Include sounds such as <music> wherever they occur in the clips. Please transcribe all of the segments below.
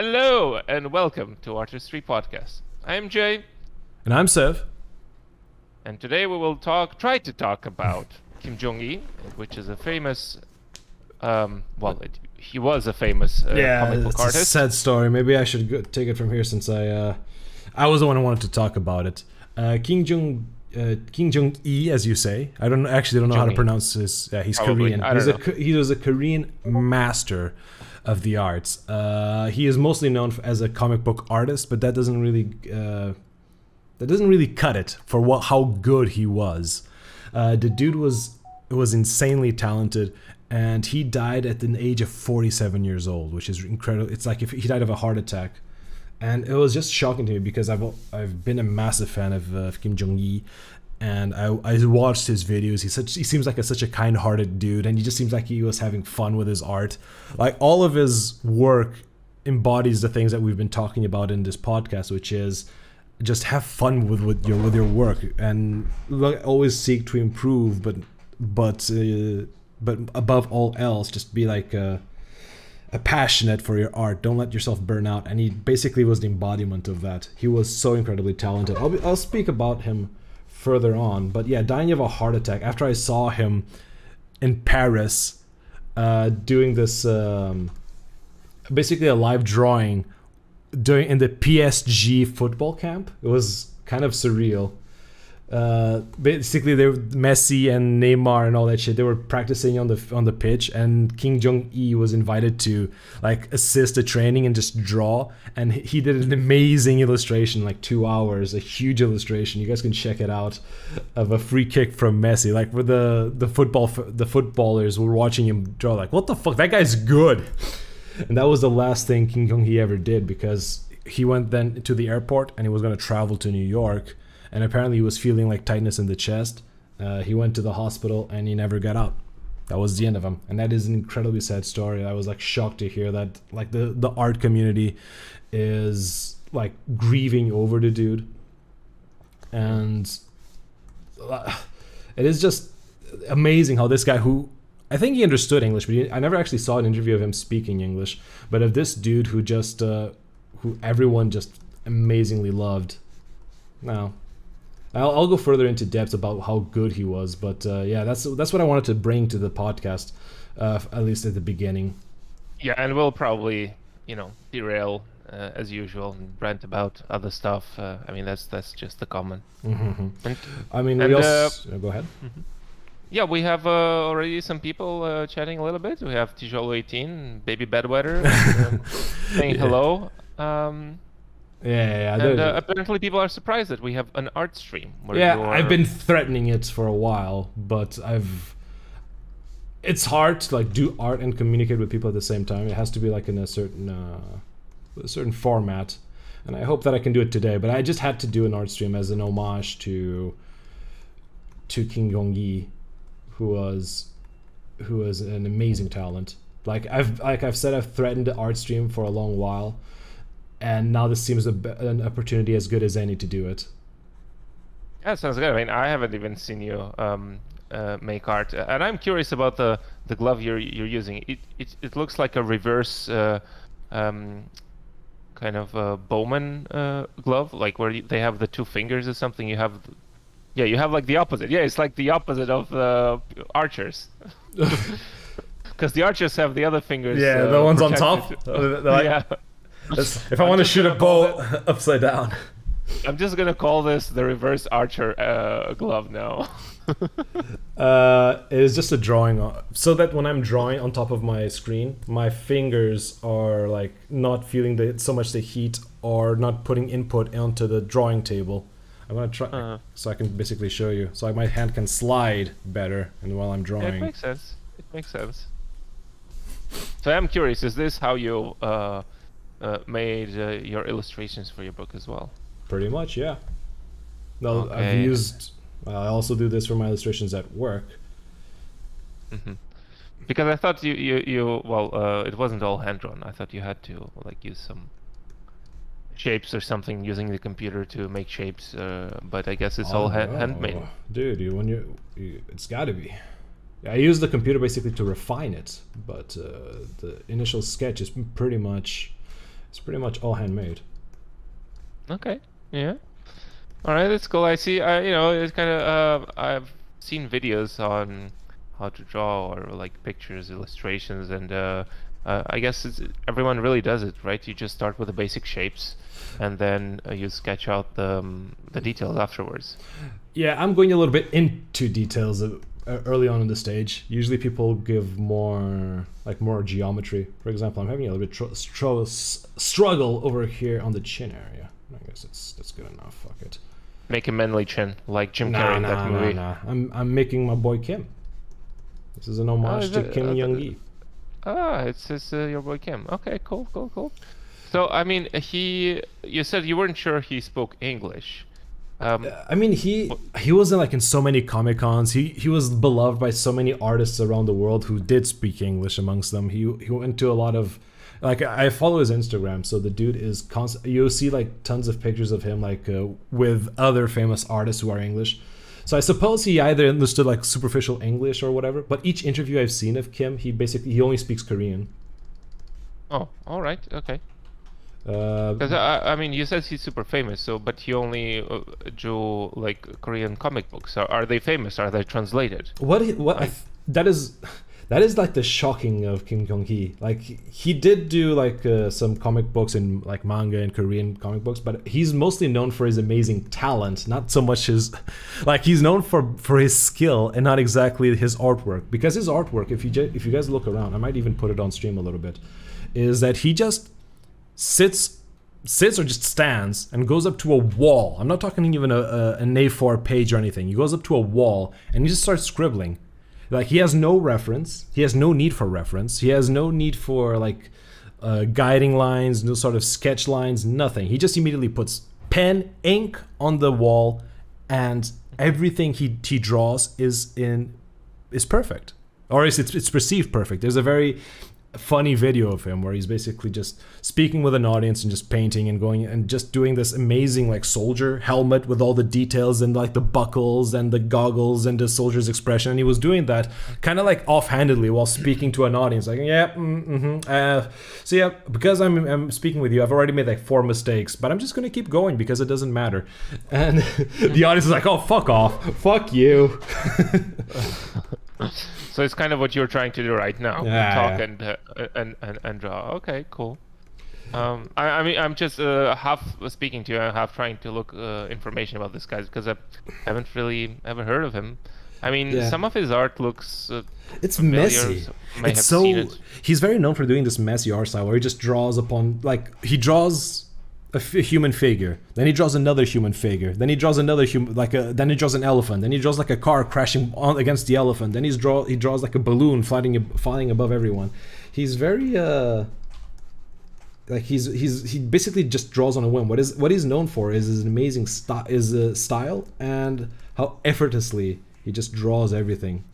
Hello and welcome to Artistry Podcast. I'm Jay, And I'm Sev. and today we will talk, try to talk about Kim Jong Il, which is a famous, um, well, it, he was a famous uh, comic book it's a sad story. Maybe I should go, take it from here since I uh, I was the one who wanted to talk about it. Uh, King Jong uh, King Jong E, as you say. I don't actually don't know how to pronounce his. Yeah, he's Probably. Korean. I don't He's know. Ko- he was a Korean master of the arts. Uh, he is mostly known as a comic book artist, but that doesn't really uh, that doesn't really cut it for what how good he was. Uh, the dude was was insanely talented, and he died at the age of 47 years old, which is incredible. It's like if he died of a heart attack, and it was just shocking to me because I've I've been a massive fan of, uh, of Kim Jong Il, and I, I watched his videos. He's such he seems like a, such a kind-hearted dude, and he just seems like he was having fun with his art. Like all of his work embodies the things that we've been talking about in this podcast, which is just have fun with, with your with your work and always seek to improve, but but uh, but above all else, just be like. Uh, a passionate for your art. Don't let yourself burn out. And he basically was the embodiment of that. He was so incredibly talented. I'll, be, I'll speak about him further on. But yeah, dying of a heart attack after I saw him in Paris uh, doing this, um, basically a live drawing doing in the PSG football camp. It was kind of surreal. Uh, basically, they were Messi and Neymar and all that shit. They were practicing on the on the pitch, and King Jong E was invited to like assist the training and just draw. And he- did an amazing illustration, like two hours, a huge illustration. You guys can check it out of a free kick from Messi. Like with the the football the footballers were watching him draw. Like, what the fuck? That guy's good. And that was the last thing King Kong he ever did because he went then to the airport and he was to travel to New York. And apparently he was feeling like tightness in the chest. Uh, he went to the hospital and he never got out. That was the end of him. And that is an incredibly sad story. I was like shocked to hear that like the, the art community is like grieving over the dude. And uh, it is just amazing how this guy who I think he understood English, but he, I never actually saw an interview of him speaking English. But of this dude who just, uh, who everyone just amazingly loved. Now, I'll, I'll go further into depth about how good he was. But uh, yeah, that's that's what I wanted to bring to the podcast, uh, at least at the beginning. Yeah, and we'll probably, you know, derail uh, as usual and rant about other stuff. Uh, I mean, that's that's just the common. Mhm. And I mean, And, we uh, also go ahead. yeah, we have uh, already some people uh, chatting a little bit. We have Tijolo 18, Baby Bedwetter, um, <laughs> saying Yeah. hello. Um, Yeah, yeah, and uh, apparently, people are surprised that we have an art stream. Where yeah you're- i've been threatening it for a while but i've it's hard to like do art and communicate with people at the same time it has to be like in a certain uh, a certain format and i hope that i can do it today but i just had to do an art stream as an homage to to king Gongyi, who was who was an amazing talent like i've like i've said i've threatened the art stream for a long while and now this seems a, an opportunity as good as any to do it Yeah, sounds good. I mean, I haven't even seen you um, uh, make art, Uh, and I'm curious about the, the glove you're you're using. It it, it looks like a reverse uh, um, kind of uh, Bowman uh, glove, like where they have the two fingers or something. You have, yeah, you have like the opposite. Yeah, it's like the opposite of the archers. <laughs> <laughs> Because the archers have the other fingers. Yeah, uh, the ones on top. <laughs> Uh, like- yeah, <laughs> If I want to shoot a bow <laughs> upside down. I'm just gonna call this the reverse archer uh, glove now. <laughs> Uh, it is just a drawing, on, so that when I'm drawing on top of my screen, my fingers are like not feeling the so much the heat or not putting input onto the drawing table. I'm gonna try Uh-huh. so I can basically show you, so my hand can slide better, and while I'm Yeah, drawing. it makes sense. It makes sense. So I'm curious, is this how you uh, uh, made uh, your illustrations for your book as well? Pretty much, yeah. No, I've Okay. used. I also do this for my illustrations at work. hmm Because I thought you, you, you well, uh, it wasn't all hand drawn. I thought you had to like use some shapes or something using the computer to make shapes. Uh, but I guess it's all Oh, ha- no. handmade. Dude, you, when you, you it's got to be. I use the computer basically to refine it, but uh, the initial sketch is pretty much It's pretty much all handmade. Okay. Yeah. All right, that's cool. I see. I you know it's kind of uh, I've seen videos on how to draw or like pictures, illustrations, and uh, uh, I guess it's, everyone really does it, right? You just start with the basic shapes, and then uh, you sketch out the um, the details afterwards. Yeah, I'm going a little bit into details of, early on in the stage. Usually, people give more like more geometry. For example, I'm having a little bit tr- str- struggle over here on the chin area. I guess it's that's good enough. Fuck it. Make a manly chin like Jim Nah, Carrey in nah, that nah, movie. nah. I'm I'm making my boy Kim. This is an homage is to it? Kim Uh, Young Gi. Ah, it says uh, your boy Kim. Okay, cool, cool, cool. So I mean, he. You said you weren't sure he spoke English. Um, I mean, he he wasn't like in so many comic cons. He he was beloved by so many artists around the world who did speak English. Amongst them, he he went to a lot of like I follow his Instagram. So the dude is constant. You'll see like tons of pictures of him like uh, with other famous artists who are English. So I suppose he either understood like superficial English or whatever. But each interview I've seen of Kim, he basically he only speaks Korean. oh, all right, okay. Uh, Because I, I mean, you said he's super famous, so but he only uh, drew like Korean comic books. Are, are they famous? Are they translated? What he- what I th- that is that is like the shocking of Kim Jong Hee. Like he did do like uh, some comic books and like manga and Korean comic books, but he's mostly known for his amazing talent, not so much his <laughs> like he's known for for his skill and not exactly his artwork. Because his artwork, if you if you guys look around, I might even put it on stream a little bit, is that he just sits sits or just stands and goes up to a wall. I'm not talking even a, a, an A4 page or anything. He goes up to a wall and he just starts scribbling. Like he has no reference. He has no need for reference. He has no need for like uh, guiding lines, no sort of sketch lines, nothing. He just immediately puts pen, ink on the wall, and everything he he draws is in is perfect, or is it's, it's perceived perfect. There's a very funny video of him where he's basically just speaking with an audience and just painting and going and just doing this amazing like soldier helmet with all the details and like the buckles and the goggles and the soldier's expression. And he was doing that kind of like offhandedly while speaking to an audience like yeah mm, mm-hmm, uh, so yeah because I'm, I'm speaking with you i've already made like four mistakes but i'm just gonna keep going because it doesn't matter. And <laughs> the audience is like oh fuck off. Fuck you <laughs> So it's kind of what you're trying to do right now. Yeah, Talk yeah. and, uh, and and and draw. Okay, cool. Um, I, I mean, I'm just uh, half speaking to you, and half trying to look uh, information about this guy because I haven't really ever heard of him. I mean, Yeah. some of his art looks. Uh, It's familiar, messy. so It's so it. he's very known for doing this messy art style where he just draws upon like he draws a human figure, then he draws another human figure, then he draws another human like a then he draws an elephant, then he draws like a car crashing on against the elephant, then he's draw he draws like a balloon flying flying above everyone. He's very uh like he's he's he basically just draws on a whim. What is what he's known for is his amazing style is uh, style and how effortlessly he just draws everything.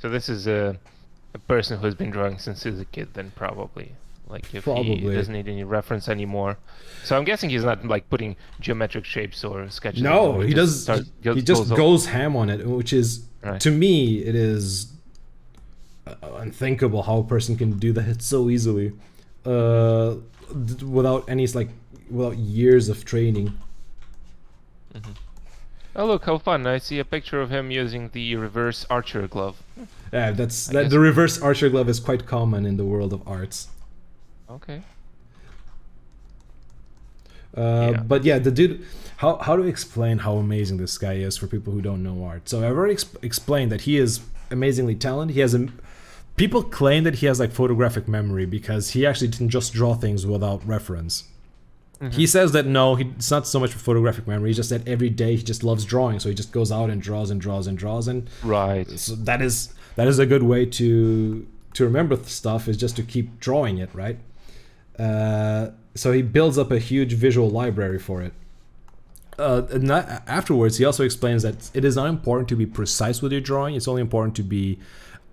So this is a, a person who's been drawing since he was a kid, then probably. Like if he doesn't need any reference anymore. So I'm guessing he's not like putting geometric shapes or sketches. No, anymore. he does. starts- he, he just all- goes ham on it, which is Right. to me, it is uh, unthinkable how a person can do that <laughs> so easily, uh, without any like without years of training. Oh look, how fun! I see a picture of him using the reverse archer glove. Yeah, that's that. The reverse archer glove is quite common in the world of arts. Okay. Uh, Yeah. But yeah, the dude. How how to explain how amazing this guy is for people who don't know art? So I've already exp- explained that he is amazingly talented. He has a. People claim that he has like photographic memory because he actually didn't just draw things without reference. He says that no, he, it's not so much for photographic memory. It's just that every day he just loves drawing, so he just goes out and draws and draws and draws, and Right. so that is that is a good way to to remember stuff is just to keep drawing it right uh, so he builds up a huge visual library for it. Uh, afterwards he also explains that it is not important to be precise with your drawing. It's only important to be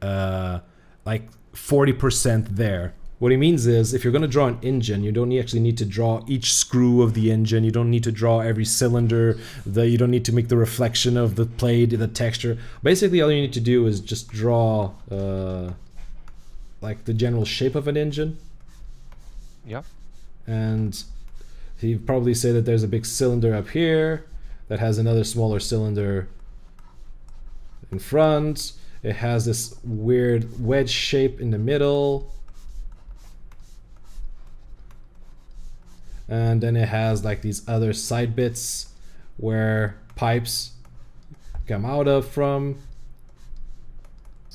uh, like 40% there. What he means is if you're going to draw an engine you don't actually need to draw each screw of the engine. You don't need to draw every cylinder. The you don't need to make the reflection of the plate the texture. Basically all you need to do is just draw uh, like the general shape of an engine Yeah. And he'd probably say that there's a big cylinder up here that has another smaller cylinder in front. It has this weird wedge shape in the middle. And then it has like these other side bits where pipes come out of from.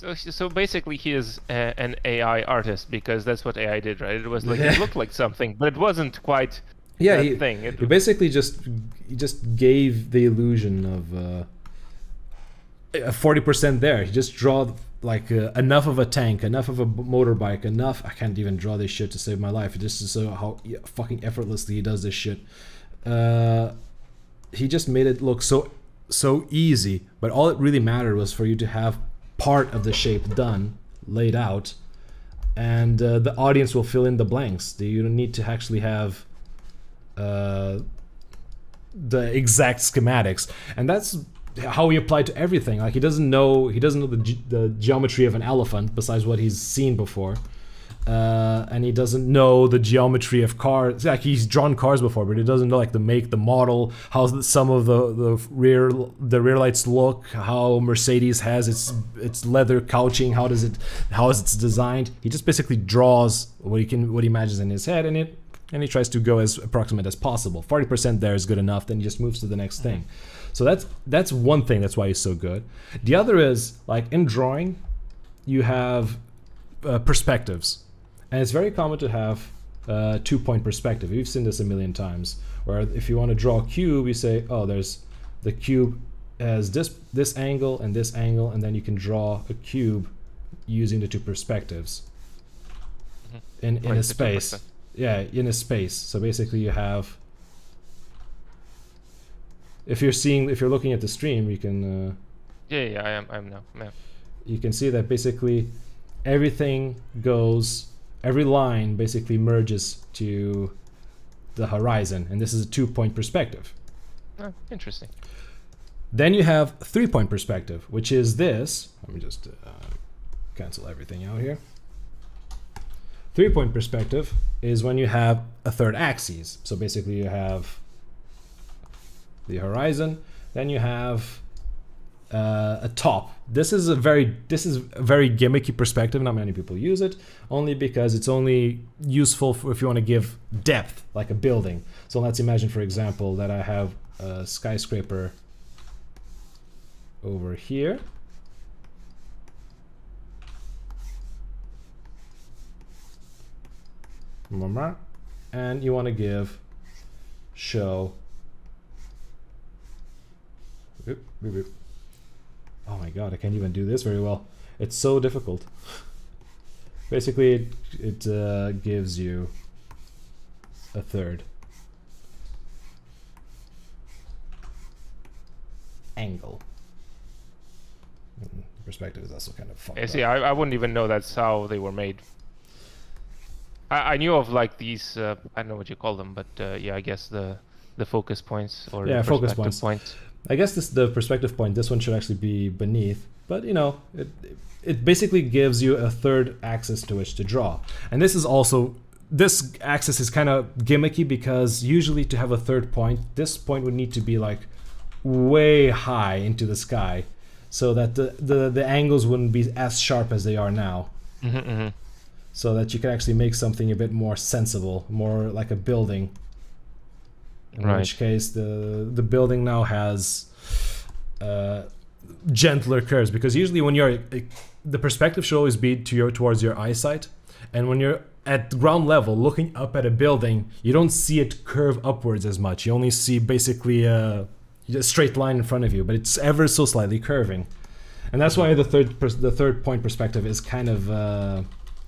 So, so basically, he is a, an AI artist because that's what AI did, right? It was like it looked like something, but it wasn't quite yeah, he, thing. It, he basically just he just gave the illusion of uh, forty percent there. He just draw like uh, enough of a tank, enough of a motorbike, enough. I can't even draw this shit to save my life. It just is so how fucking effortlessly he does this shit. Uh, he just made it look so so easy. But all it really mattered was for you to have part of the shape done, laid out, and uh, the audience will fill in the blanks. You don't need to actually have uh, the exact schematics, and that's how he applied to everything. Like he doesn't know he doesn't know the, ge- the geometry of an elephant besides what he's seen before. Uh, and he doesn't know the geometry of cars. Like he's drawn cars before, but he doesn't know like the make, the model, how some of the, the rear the rear lights look, how Mercedes has its its leather couching, how does it how is it's designed. He just basically draws what he can what he imagines in his head, and it and he tries to go as approximate as possible. Forty percent there is good enough. Then he just moves to the next thing. So that's that's one thing. That's why he's so good. The other is like in drawing, you have uh, perspectives. And it's very common to have uh, two point perspective. We've seen this a million times. Where if you want to draw a cube, you say, oh, there's the cube has this this angle and this angle, and then you can draw a cube using the two perspectives in in Right, a space. Yeah, in a space. So basically, you have. If you're seeing, if you're looking at the stream, you can. Uh, yeah, yeah, I am. I am now. Yeah. you can see that basically everything goes every line basically merges to the horizon and this is a two point perspective. Oh, interesting. then you have three point perspective which is this. Let me just uh, cancel everything out here. Three point perspective is when you have a third axis. So basically you have the horizon then you have uh, a top. This is a very this is a very gimmicky perspective. Not many people use it, only because it's only useful for if you want to give depth, like a building. So let's imagine, for example, that I have a skyscraper over here. And you want to give show. Oh my god, I can't even do this very well. It's so difficult. Basically, it, it uh, gives you a third angle. Mm, Perspective is also kind of fucked Yeah, see, I, I wouldn't even know that's how they were made. I, I knew of like these. Uh, I don't know what you call them, but uh, yeah, I guess the the focus points or Yeah, focus perspective points. points. I guess this the perspective point. This one should actually be beneath, but you know, it it basically gives you a third axis to which to draw. And this is also this axis is kind of gimmicky because usually to have a third point, this point would need to be like way high into the sky, so that the the, the angles wouldn't be as sharp as they are now. hmm hmm So that you can actually make something a bit more sensible, more like a building. In Right. which case, the the building now has uh, gentler curves because usually when you're the perspective should always be to your towards your eyesight, and when you're at ground level looking up at a building, you don't see it curve upwards as much. You only see basically a, a straight line in front of you, but it's ever so slightly curving, and that's why the third pers- the third point perspective is kind of. Uh,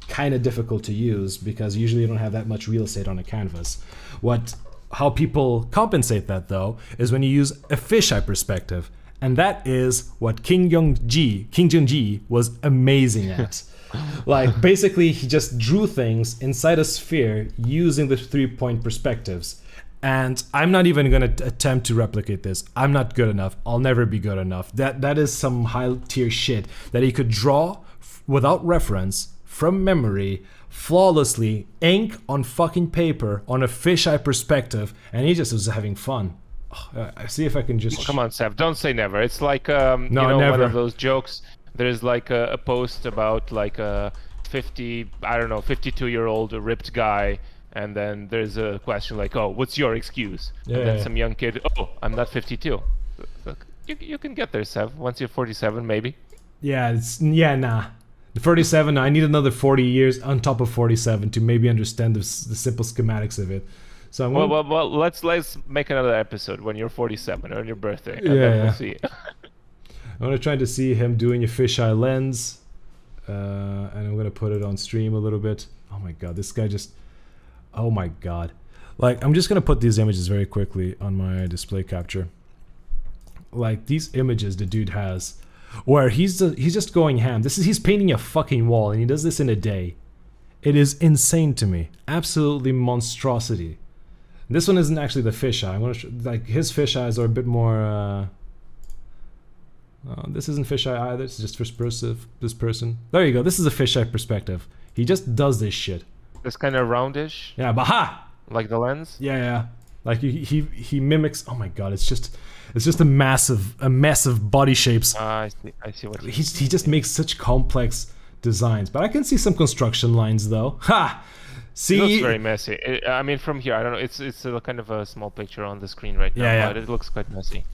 kind of difficult to use because usually you don't have that much real estate on a canvas. What how people compensate that though is when you use a fisheye perspective. And that is what King Jong Ji, King Jong Ji was amazing at. <laughs> like basically he just drew things inside a sphere using the three point perspectives. And I'm not even going to attempt to replicate this. I'm not good enough. I'll never be good enough. That that is some high tier shit that he could draw f- without reference from memory flawlessly ink on fucking paper on a fisheye perspective and he just was having fun. Oh, I see if i can just come on Sev don't say never. It's like um No, you know one of those jokes. There's like a, a post about like a 50 i don't know 52 year old ripped guy and then there's a question like oh what's your excuse? Yeah, and then yeah. some young kid oh i'm not 52 Look, you, you can get there Sev once you're 47 maybe. Yeah it's yeah nah the 47 i need another 40 years on top of 47 to maybe understand the, the simple schematics of it so i'm well, well, well let's let's make another episode when you're 47 on your birthday and Yeah, then yeah. we'll see <laughs> <laughs> I'm gonna try to see him doing a fisheye lens, uh, and I'm gonna put it on stream a little bit. Oh my god, this guy just. Oh my god, like I'm just gonna put these images very quickly on my display capture. Like these images the dude has, where he's he's just going ham. This is he's painting a fucking wall, and he does this in a day. It is insane to me, absolutely monstrosity. This one isn't actually the fisheye. I'm gonna sh- like his fisheyes are a bit more. Uh, uh, this isn't fisheye either. It's just first person. This person. There you go. This is a fisheye perspective. He just does this shit. It's kind of roundish Yeah, but ha! like the lens Yeah, yeah. Like he he he mimics. Oh my god! It's just it's just a massive a mess of body shapes. Ah, I see. I see what He's, he just makes such complex designs. But I can see some construction lines though. <laughs> Ha! It See. looks very messy. It, I mean, from here, I don't know. It's it's a kind of a small picture on the screen right now, Yeah, yeah. but it looks quite messy.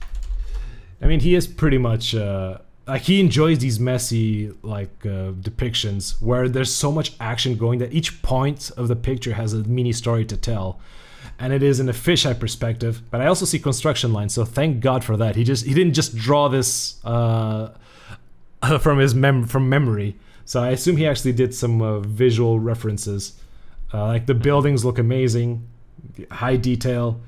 I mean, he is pretty much uh, like he enjoys these messy like uh, depictions where there's so much action going that each point of the picture has a mini story to tell, and it is in a fisheye perspective. But I also see construction lines, so thank God for that. He just he didn't just draw this uh, <laughs> from his mem from memory. So I assume he actually did some uh, visual references. Uh, like the buildings look amazing, high detail.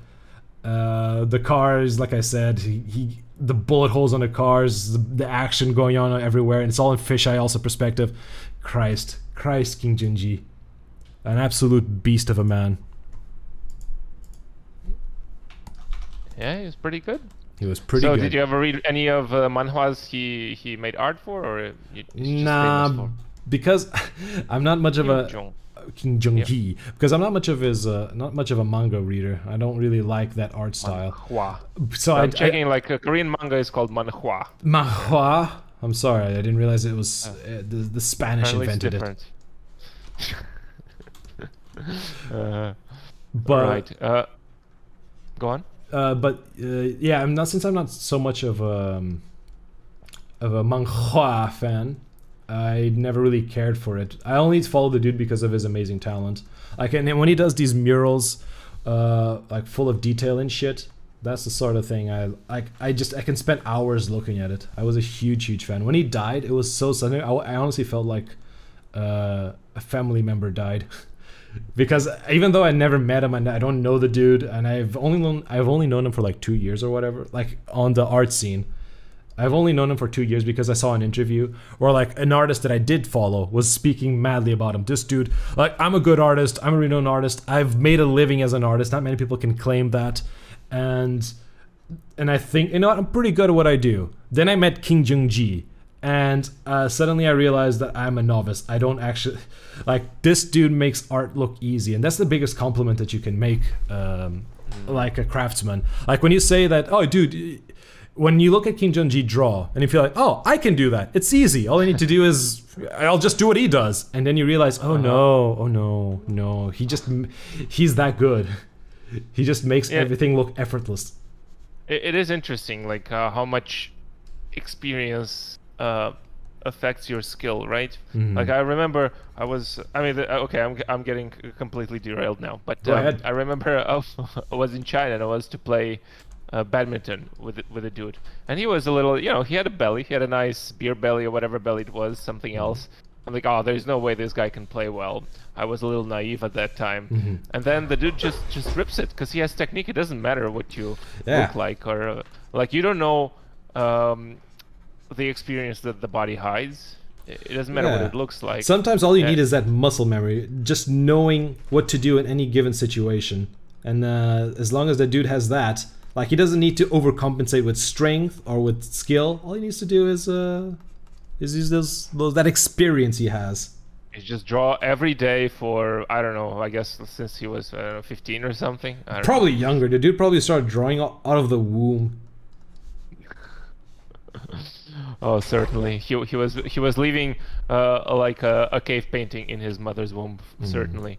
Uh, the cars, like I said, he, he the bullet holes on the cars, the, the action going on everywhere, and it's all in fisheye also perspective. Christ, Christ, King Jinji, an absolute beast of a man. Yeah, he was pretty good. He was pretty so, good. did you ever read any of uh, manhwas he he made art for, or you, you just famous Nah, because <laughs> I'm not much of a Jung. King Jung Gi because I'm not much of his uh, not much of a manga reader. I don't really like that art style. Manhwa. So I, I'm I checking. like a Korean manga is called manhwa. Manhua. I'm sorry, I didn't realize it was uh, the the Spanish invented it. <laughs> uh, But right. Uh, go on. Uh, but uh, yeah, I'm not since I'm not so much of a um, of a manhua fan. I never really cared for it. I only follow the dude because of his amazing talent. Like, and when he does these murals, uh, like full of detail and shit, that's the sort of thing I like. I just I can spend hours looking at it. I was a huge, huge fan. When he died, it was so sudden. I, I honestly felt like uh, a family member died. <laughs> because even though I never met him and I don't know the dude and I've only known I've only known him for like two years or whatever like on the art scene I've only known him for two years because I saw an interview where like an artist that I did follow was speaking madly about him. This dude, like, I'm a good artist. I'm a renowned artist. I've made a living as an artist. Not many people can claim that, and and I think you know what, I'm pretty good at what I do. Then I met King Jung Ji, and uh, suddenly I realized that I'm a novice. I don't actually like this dude makes art look easy, and that's the biggest compliment that you can make, um, like a craftsman. Like when you say that, oh, dude. When you look at King Jung Ji draw and you feel like, oh, I can do that. It's easy. All I need to do is I'll just do what he does. And then you realize, oh no, oh no, no. He just he's that good. He just makes Yeah. everything look effortless. It, it is interesting, like uh, how much experience uh, affects your skill, right? Mm-hmm. Like I remember, I was, I mean, okay, I'm I'm getting completely derailed now, but um. I remember <laughs> I was in China and I was to play uh, badminton with with a dude, and he was a little, you know, he had a belly, he had a nice beer belly or whatever belly it was, something Mm-hmm. else. I'm like, oh, there's no way this guy can play well. I was a little naive at that time, Mm-hmm. and then the dude just just rips it because he has technique. It doesn't matter what you Yeah. look like or uh, like you don't know um, the experience that the body hides. It doesn't matter what it looks like. Sometimes all you Yeah. need is that muscle memory, just knowing what to do in any given situation. And uh, as long as the dude has that, like he doesn't need to overcompensate with strength or with skill. All he needs to do is uh, is use those, those that experience he has. He just draw every day for I don't know. I guess since he was uh, 15 or something. Probably younger. The dude probably started drawing out of the womb. <laughs> Oh, certainly. He he was he was leaving uh, like a, a cave painting in his mother's womb. Certainly.